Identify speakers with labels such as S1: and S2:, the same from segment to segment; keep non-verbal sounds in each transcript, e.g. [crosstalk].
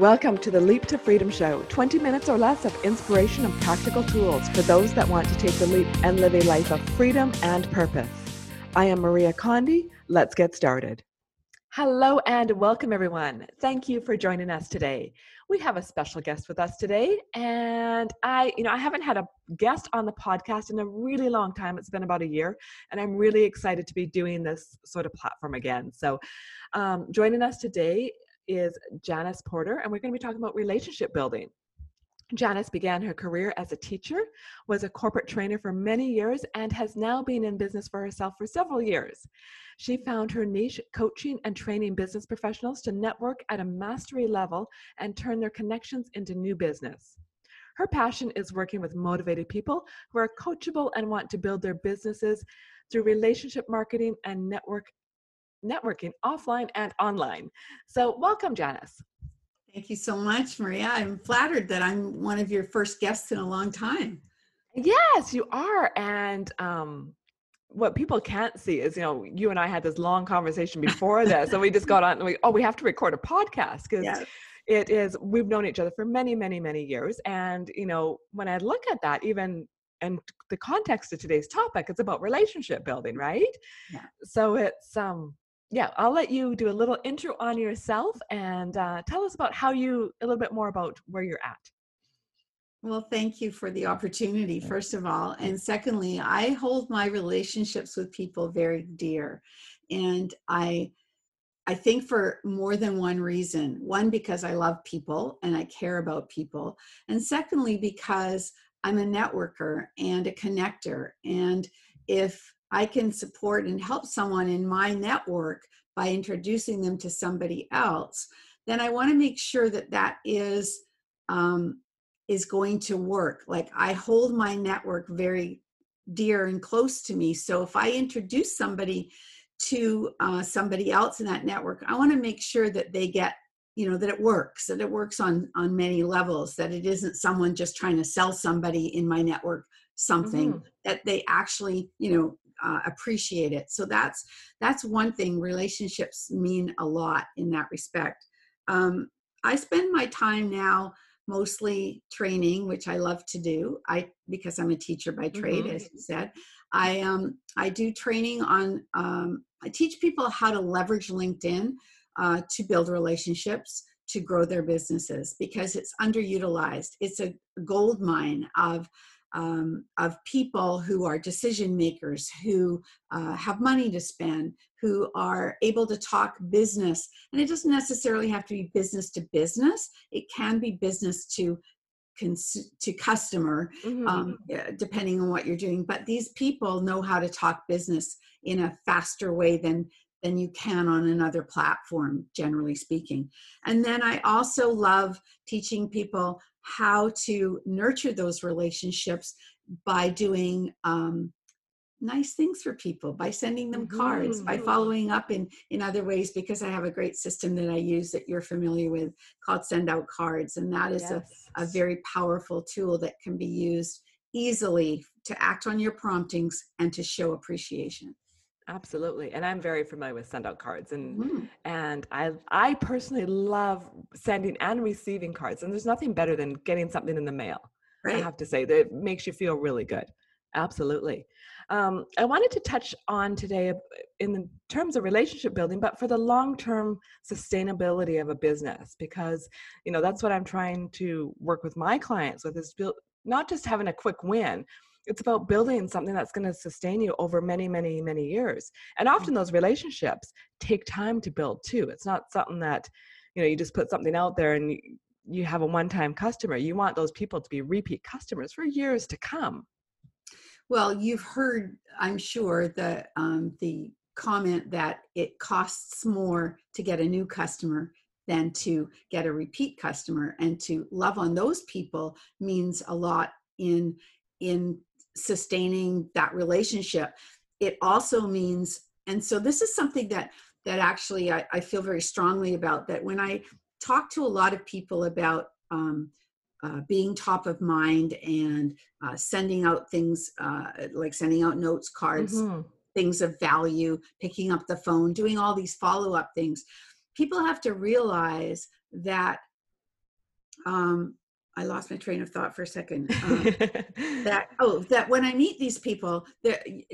S1: Welcome to the Leap to Freedom Show 20 minutes or less of inspiration and practical tools for those that want to take the leap and live a life of freedom and purpose. I am Maria Condi. Let's get started. Hello and welcome, everyone. Thank you for joining us today. We have a special guest with us today, and I, you know, I haven't had a guest on the podcast in a really long time. It's been about a year, and I'm really excited to be doing this sort of platform again. So, um, joining us today is Janice Porter, and we're going to be talking about relationship building. Janice began her career as a teacher, was a corporate trainer for many years, and has now been in business for herself for several years. She found her niche coaching and training business professionals to network at a mastery level and turn their connections into new business. Her passion is working with motivated people who are coachable and want to build their businesses through relationship marketing and network networking offline and online. So, welcome, Janice.
S2: Thank you so much, Maria. I'm flattered that I'm one of your first guests in a long time.
S1: Yes, you are. And um, what people can't see is, you know, you and I had this long conversation before [laughs] this, and we just got on and we, oh, we have to record a podcast because yes. it is, we've known each other for many, many, many years. And, you know, when I look at that, even and the context of today's topic, it's about relationship building, right? Yeah. So it's, um, yeah, I'll let you do a little intro on yourself and uh, tell us about how you, a little bit more about where you're at.
S2: Well, thank you for the opportunity, first of all. And secondly, I hold my relationships with people very dear. And I, I think for more than one reason. One, because I love people and I care about people. And secondly, because I'm a networker and a connector. And if I can support and help someone in my network by introducing them to somebody else, then I want to make sure that that is um, is going to work. Like I hold my network very dear and close to me. So if I introduce somebody to uh, somebody else in that network, I want to make sure that they get you know that it works that it works on on many levels that it isn't someone just trying to sell somebody in my network something mm-hmm. that they actually you know uh, appreciate it. So that's that's one thing relationships mean a lot in that respect. Um, i spend my time now mostly training which i love to do. I because i'm a teacher by trade mm-hmm. as you said. I um i do training on um, i teach people how to leverage linkedin uh, to build relationships to grow their businesses because it's underutilized. It's a gold mine of um, of people who are decision makers, who uh, have money to spend, who are able to talk business. And it doesn't necessarily have to be business to business, it can be business to cons- to customer mm-hmm. um, depending on what you're doing but these people know how to talk business in a faster way than than you can on another platform generally speaking and then i also love teaching people how to nurture those relationships by doing um, nice things for people by sending them mm-hmm. cards by following up in in other ways because i have a great system that i use that you're familiar with called send out cards and that is yes. a, a very powerful tool that can be used easily to act on your promptings and to show appreciation
S1: Absolutely. And I'm very familiar with send out cards and mm. and I I personally love sending and receiving cards. And there's nothing better than getting something in the mail. Right. I have to say that it makes you feel really good. Absolutely. Um, I wanted to touch on today in terms of relationship building, but for the long-term sustainability of a business, because you know that's what I'm trying to work with my clients with is build not just having a quick win, it's about building something that's going to sustain you over many many many years. And often those relationships take time to build too. It's not something that you know you just put something out there and you, have a one time customer. You want those people to be repeat customers for years to come.
S2: Well you've heard i'm sure the um, the comment that it costs more to get a new customer than to get a repeat customer. And to love on those people means a lot in in sustaining that relationship it also means and so this is something that that actually I, I feel very strongly about that when i talk to a lot of people about um, uh, being top of mind and uh, sending out things uh, like sending out notes cards mm-hmm. things of value picking up the phone doing all these follow-up things people have to realize that um, I lost my train of thought for a second. [laughs] Um, that oh, that when I meet these people,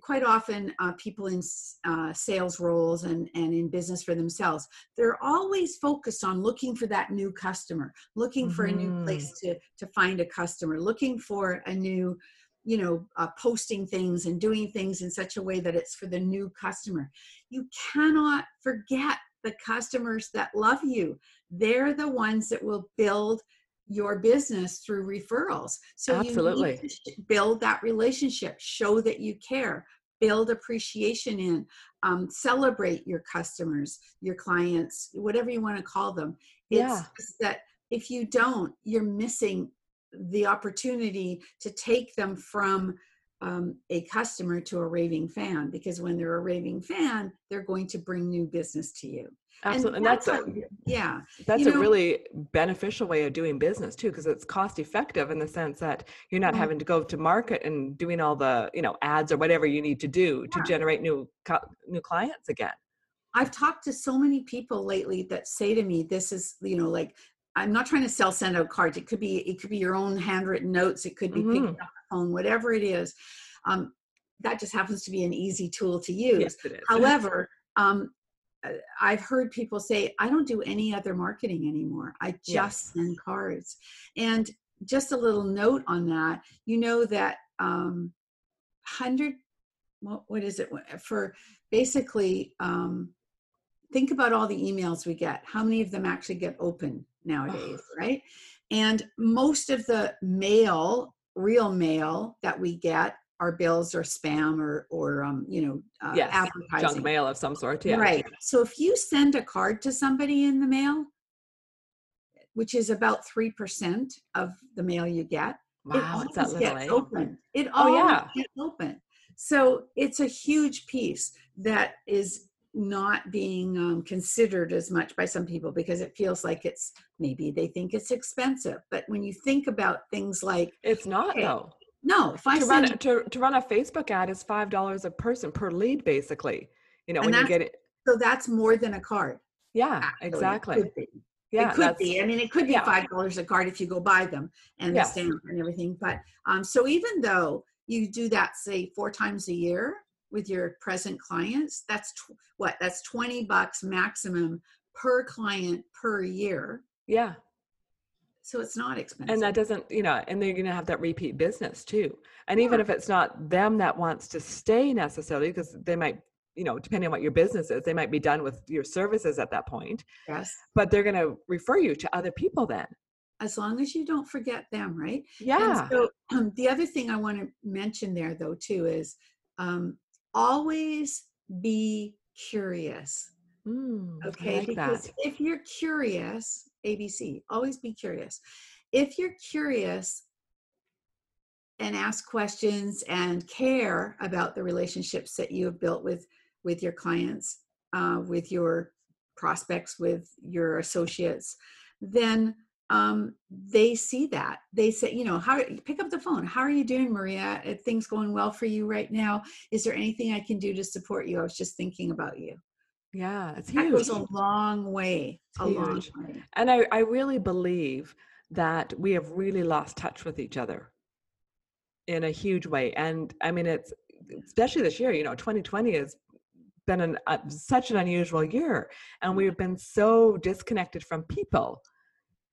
S2: quite often uh, people in uh, sales roles and and in business for themselves. They're always focused on looking for that new customer, looking for mm-hmm. a new place mm-hmm. to to find a customer, looking for a new you know uh, posting things and doing things in such a way that it's for the new customer you cannot forget the customers that love you they're the ones that will build your business through referrals. So
S1: Absolutely.
S2: you build that relationship, show that you care, build appreciation in, um, celebrate your customers, your clients, whatever you want to call them. It's yeah. that if you don't, you're missing the opportunity to take them from um, a customer to a raving fan because when they're a raving fan, they're going to bring new business to you.
S1: Absolutely. And, that's, and that's a, yeah. That's you know, a really beneficial way of doing business too, because it's cost effective in the sense that you're not mm-hmm. having to go to market and doing all the, you know, ads or whatever you need to do yeah. to generate new, new clients again.
S2: I've talked to so many people lately that say to me, this is, you know, like, I'm not trying to sell send out cards. It could be, it could be your own handwritten notes. It could be mm-hmm. picking up the phone, whatever it is. Um, that just happens to be an easy tool to use.
S1: Yes, it is.
S2: However, um, I've heard people say, I don't do any other marketing anymore. I just yes. send cards. And just a little note on that, you know that um, 100, what, what is it? For basically, um, think about all the emails we get. How many of them actually get open nowadays, oh. [sighs] right? And most of the mail, real mail that we get our bills or spam or or um, you know
S1: uh, yes, advertising. junk mail of some sort. Yeah.
S2: Right. So if you send a card to somebody in the mail, which is about three percent of the mail you get,
S1: wow, it
S2: always gets open. It oh, yeah. gets open. So it's a huge piece that is not being um, considered as much by some people because it feels like it's maybe they think it's expensive. But when you think about things like
S1: it's not though
S2: no,
S1: if I to run to, to run a Facebook ad is five dollars a person per lead, basically. You know, when you get it.
S2: So that's more than a card.
S1: Yeah, actually. exactly.
S2: It yeah, it could be. I mean, it could be yeah. five dollars a card if you go buy them and yes. the stamp and everything. But um, so even though you do that, say four times a year with your present clients, that's tw- what? That's twenty bucks maximum per client per year.
S1: Yeah
S2: so it's not expensive
S1: and that doesn't you know and they're going to have that repeat business too. And yeah. even if it's not them that wants to stay necessarily because they might you know depending on what your business is they might be done with your services at that point.
S2: Yes.
S1: But they're going to refer you to other people then.
S2: As long as you don't forget them right?
S1: Yeah.
S2: and so um, [clears throat] the other thing i want to mention there though too is um, always be curious
S1: mm,
S2: okay
S1: like
S2: because
S1: that.
S2: if you're curious ABC. Always be curious. If you're curious and ask questions and care about the relationships that you have built with with your clients, uh, with your prospects, with your associates, then um, they see that. They say, you know, how pick up the phone. How are you doing, Maria? Are things going well for you right now? Is there anything I can do to support you? I was just thinking about you.
S1: Yeah, it's
S2: huge.
S1: That
S2: goes a long way. It's a huge. long way.
S1: And I, I really believe that we have really lost touch with each other in a huge way. And I mean, it's especially this year, you know, 2020 has been an, uh, such an unusual year. And we've been so disconnected from people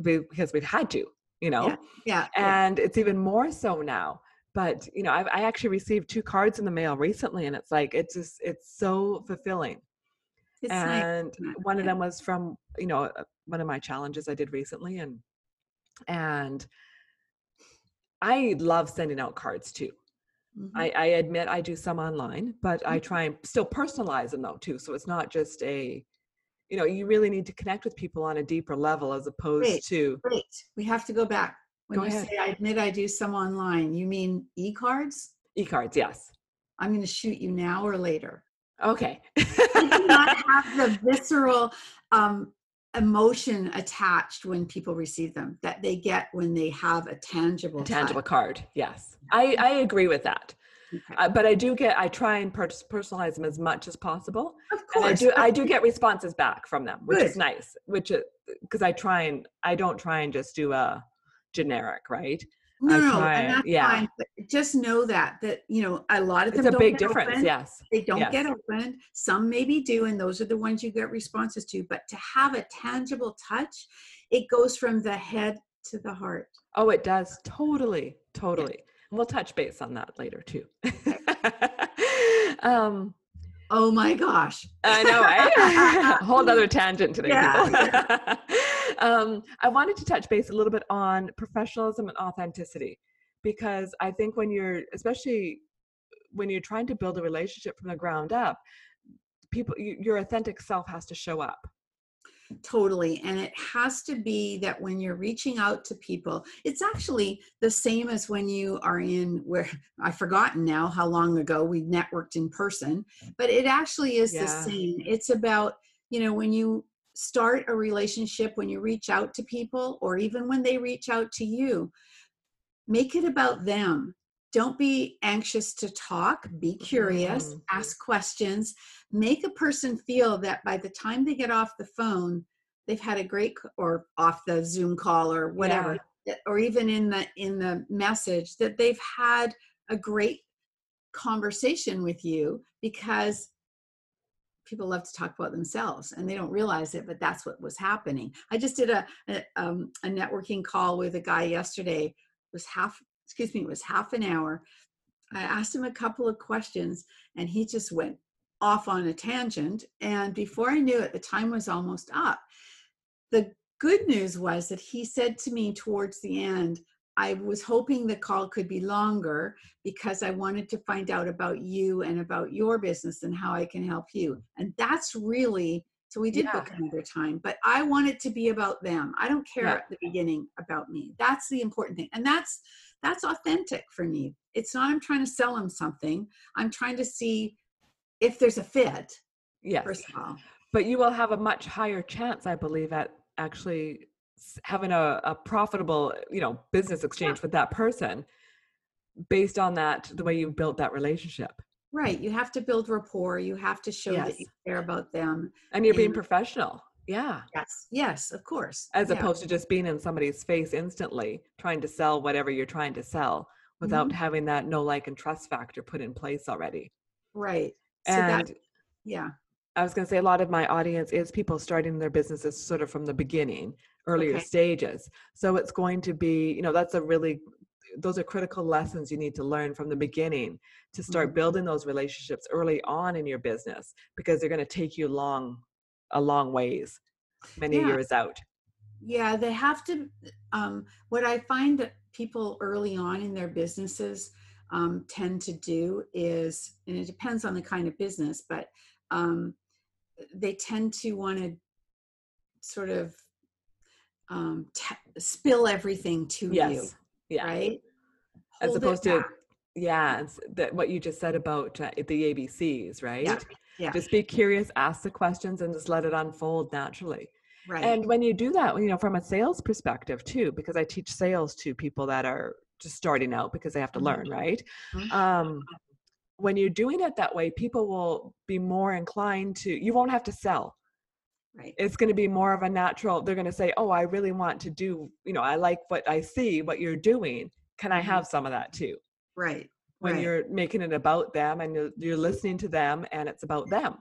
S1: because we've had to, you know?
S2: Yeah. yeah.
S1: And it's even more so now but you know I've, i actually received two cards in the mail recently and it's like it's just it's so fulfilling it's and nice. one of them was from you know uh, one of my challenges i did recently and and i love sending out cards too mm-hmm. I, I admit i do some online but mm-hmm. i try and still personalize them though too so it's not just a you know you really need to connect with people on a deeper level as opposed
S2: wait,
S1: to
S2: Great. we have to go back when go you ahead. say i admit i do some online you mean e-cards
S1: e-cards yes
S2: i'm going to shoot you now or later
S1: Okay.
S2: do not [laughs] have the visceral um, emotion attached when people receive them that they get when they have a tangible a
S1: tangible touch. card. Yes, I I agree with that. Okay. Uh, but I do get I try and per- personalize them as much as possible.
S2: Of course,
S1: and I do I do get responses back from them, which Good. is nice. Which is because I try and I don't try and just do a generic, right?
S2: No, no, and that's
S1: yeah.
S2: fine. But just know that that you know a lot of them.
S1: It's
S2: a
S1: big difference,
S2: opened.
S1: yes.
S2: They don't
S1: Yes.
S2: get opened. Some maybe do, and those are the ones you get responses to. But to have a tangible touch, it goes from the head to the heart.
S1: Oh, it does. Totally. Totally. And we'll touch base on that later too. [laughs] um,
S2: Oh my gosh!
S1: I know, right? A [laughs] whole other tangent today. [laughs]
S2: Yeah,
S1: people. Um, I wanted to touch base a little bit on professionalism and authenticity because I think when you're, especially when you're trying to build a relationship from the ground up, people, you, your authentic self has to show up.
S2: Totally. And it has to be that when you're reaching out to people, it's actually the same as when you are in where I've forgotten now how long ago we networked in person, but it actually is the same. It's about, you know, when you start a relationship, when you reach out to people, or even when they reach out to you, make it about them. Don't be anxious to talk, be curious,
S1: Mhm.
S2: ask questions, make a person feel that by the time they get off the phone, they've had a great or off the Zoom call or whatever, that- or even in the in the message that they've had a great conversation with you because people love to talk about themselves and they don't realize it but that's what was happening. I just did a a, um, a networking call with a guy yesterday. It was half excuse me it was half an hour. I asked him a couple of questions and he just went off on a tangent and before i knew it the time was almost up. The good news was that he said to me towards the end i was hoping the call could be longer because I wanted to find out about you and about your business and how I can help you. And that's really so we did
S1: Yeah.
S2: book another time, but I want it to be about them. I don't care
S1: Yeah.
S2: at the beginning about me. That's the important thing. And that's that's authentic for me. It's not I'm trying to sell them something. I'm trying to see if there's a fit,
S1: Yes.
S2: first of all.
S1: but you will have a much higher chance i believe at actually having a, a profitable you know business exchange with that person based on that the way you've built that relationship
S2: Right. You have to build rapport. You have to show that you care about them.
S1: and you're being professional yeah
S2: Yes. Yes, of course.
S1: as
S2: Yeah.
S1: opposed to just being in somebody's face instantly trying to sell whatever you're trying to sell without
S2: Mm-hmm.
S1: having that no like and trust factor put in place already
S2: Right. So
S1: and
S2: that yeah.
S1: I was going to say a lot of my audience is people starting their businesses sort of from the beginning, earlier
S2: Okay.
S1: stages. So it's going to be, you know, that's a really those are critical lessons you need to learn from the beginning to start
S2: Mhm.
S1: building those relationships early on in your business because they're going to take you long a long ways, many
S2: Yeah.
S1: years out.
S2: Yeah, they have to. Um, what I find that people early on in their businesses um, tend to do is, and it depends on the kind of business, but um, they tend to want to sort of um, t- spill everything to you,
S1: Yeah.
S2: right?
S1: As
S2: Hold
S1: opposed to yeah, it's that what you just said about uh, the ABCs, right?
S2: yeah. yeah.
S1: Just be curious, ask the questions and just let it unfold naturally.
S2: right.
S1: And when you do that, you know, from a sales perspective too, because I teach sales to people that are just starting out because they have to
S2: Mhm.
S1: learn, right?
S2: Mhm.
S1: Um, when you're doing it that way, people will be more inclined to, you won't have to sell.
S2: right.
S1: It's going to be more of a natural, they're going to say, Oh, I really want to do, you know, I like what I see, what you're doing. Can I
S2: Mhm.
S1: have some of that too?
S2: Right.
S1: When
S2: right.
S1: you're making it about them and you're, you're listening to them and it's about them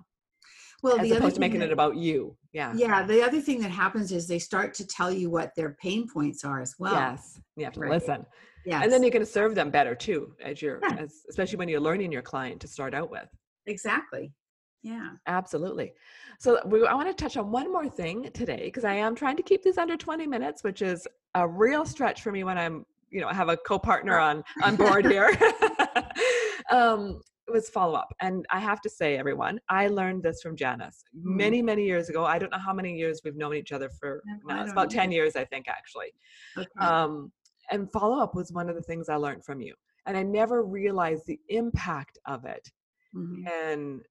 S2: well,
S1: as
S2: the other
S1: opposed to making
S2: that-
S1: it about you. Yeah.
S2: yeah, the other thing that happens is they start to tell you what their pain points are as well.
S1: yes. You have to
S2: Right.
S1: listen.
S2: Yes.
S1: and then you're going to serve them better too as you're
S2: Yeah.
S1: as, especially when you're learning your client to start out with
S2: exactly. Yeah.
S1: absolutely so we, i want to touch on one more thing today because i am trying to keep these under 20 minutes which is a real stretch for me when i'm you know have a co-partner on on board here [laughs] [laughs] um it was follow up and i have to say everyone i learned this from janice
S2: Hmm.
S1: many many years ago i don't know how many years we've known each other for
S2: No,
S1: now it's about
S2: know.
S1: 10 years i think actually
S2: Okay.
S1: um, and follow up was one of the things I learned from you. And I never realized the impact of it
S2: Mhm.
S1: and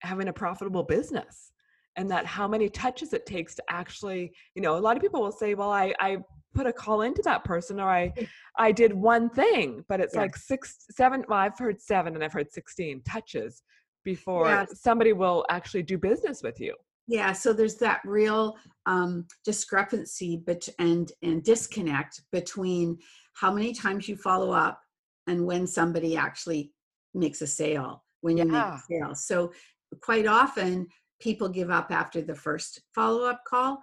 S1: having a profitable business and that how many touches it takes to actually, you know, a lot of people will say, well, I, I put a call into that person or I, I did one thing, but it's
S2: Yeah.
S1: like six, seven, well, I've heard seven and I've heard 16 touches before
S2: Yes.
S1: somebody will actually do business with you.
S2: Yeah, so there's that real um, discrepancy but and and disconnect between how many times you follow up and when somebody actually makes a sale when you make a sale. So quite often people give up after the first follow-up call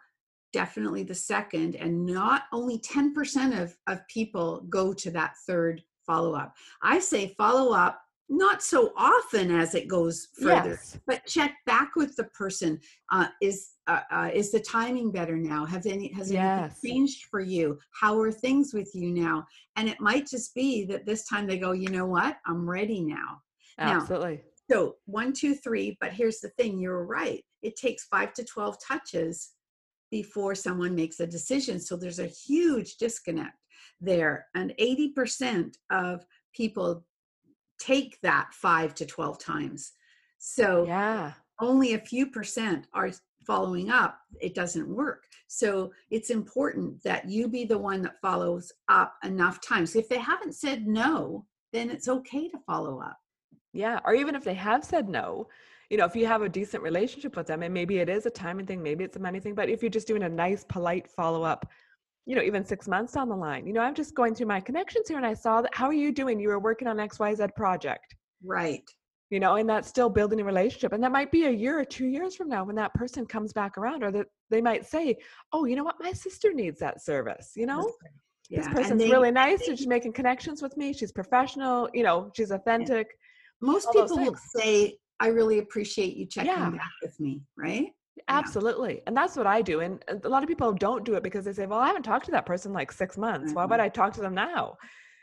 S2: definitely the second and not only 10% of, of people go to that third follow-up i say follow up not so often as it goes further yes. but check back with the person uh, is uh, uh, is the timing better now? Have any has yes. anything changed for you? How are things with you now? And it might just be that this time they go you know what? I'm ready now.
S1: Absolutely.
S2: now, so one two three but here's the thing you're right it takes five to 12 touches before someone makes a decision so there's a huge disconnect there and 80% of people take that five to 12 times. So
S1: yeah,
S2: only a few percent are following up. It doesn't work. So it's important that you be the one that follows up enough times. If they haven't said no, then it's okay to follow up.
S1: Yeah. Or even if they have said no, you know, if you have a decent relationship with them, and maybe it is a timing thing, maybe it's a money thing, but if you're just doing a nice, polite follow up, you know, even six months down the line. You know, I'm just going through my connections here and I saw that, how are you doing? You were working on XYZ project.
S2: Right.
S1: You know, and that's still building a relationship. And that might be a year or two years from now when that person comes back around, or that they might say, oh, you know what? My sister needs that service, you know? Yeah. This person's they, really nice. They, she's making connections with me. She's professional. You know, she's authentic.
S2: Yeah. Most people will say, I really appreciate you checking yeah. back with me, right?
S1: Absolutely. And that's what I do. And a lot of people don't do it because they say, well, I haven't talked to that person like six months. Mm-hmm. Why would mm-hmm. I talk to them now?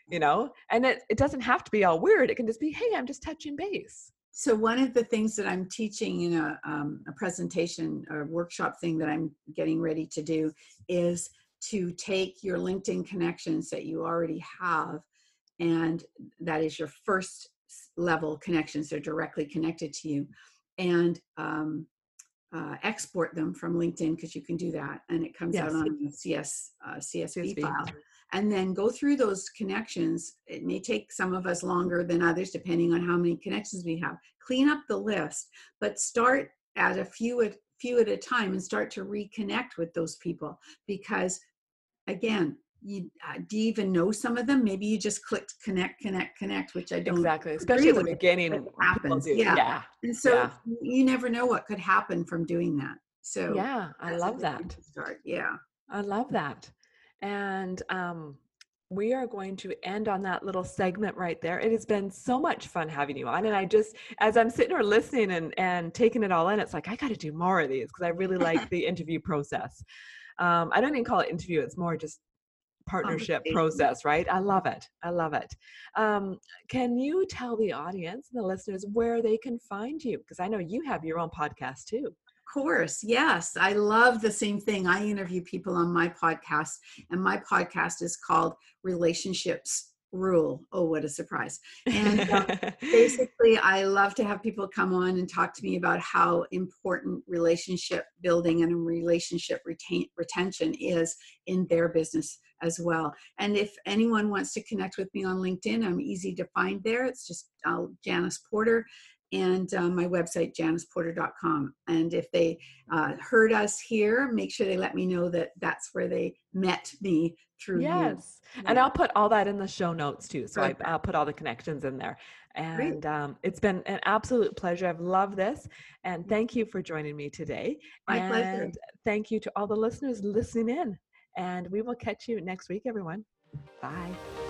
S1: You know, and it, it doesn't have to be all weird. It can just be, hey, I'm just touching base.
S2: So one of the things that I'm teaching in a, um, a presentation or workshop thing that I'm getting ready to do is to take your LinkedIn connections that you already have, and that is your first level connections. They're directly connected to you, and um, uh, export them from LinkedIn because you can do that, and it comes yes. out on a CS uh, CSV, CSV, file. And then go through those connections. It may take some of us longer than others, depending on how many connections we have. Clean up the list, but start at a few at few at a time and start to reconnect with those people because again you uh, do you even know some of them maybe you just clicked connect connect connect which i don't
S1: exactly especially at the beginning
S2: happens yeah. yeah and so yeah. you never know what could happen from doing that so
S1: yeah i love that
S2: start yeah
S1: i love that and um we are going to end on that little segment right there. It has been so much fun having you on. And I just, as I'm sitting here listening and, and taking it all in, it's like, I got to do more of these because I really like the interview process. Um, I don't even call it interview, it's more just partnership process, right? I love it. I love it. Um, can you tell the audience and the listeners where they can find you? Because I know you have your own podcast too.
S2: Of course, yes. I love the same thing. I interview people on my podcast, and my podcast is called Relationships rule. Oh, what a surprise. And um, [laughs] basically, I love to have people come on and talk to me about how important relationship building and relationship retain, retention is in their business as well. And if anyone wants to connect with me on LinkedIn, I'm easy to find there. It's just uh, Janice Porter and uh, my website janiceporter.com and if they uh, heard us here make sure they let me know that that's where they met me through
S1: yes. You. and i'll put all that in the show notes too so I, will put all the connections in there. And um, it's been an absolute pleasure. I've loved this. And thank you for joining me today.
S2: My
S1: and
S2: pleasure
S1: thank you to all the listeners listening in and we will catch you next week everyone. Bye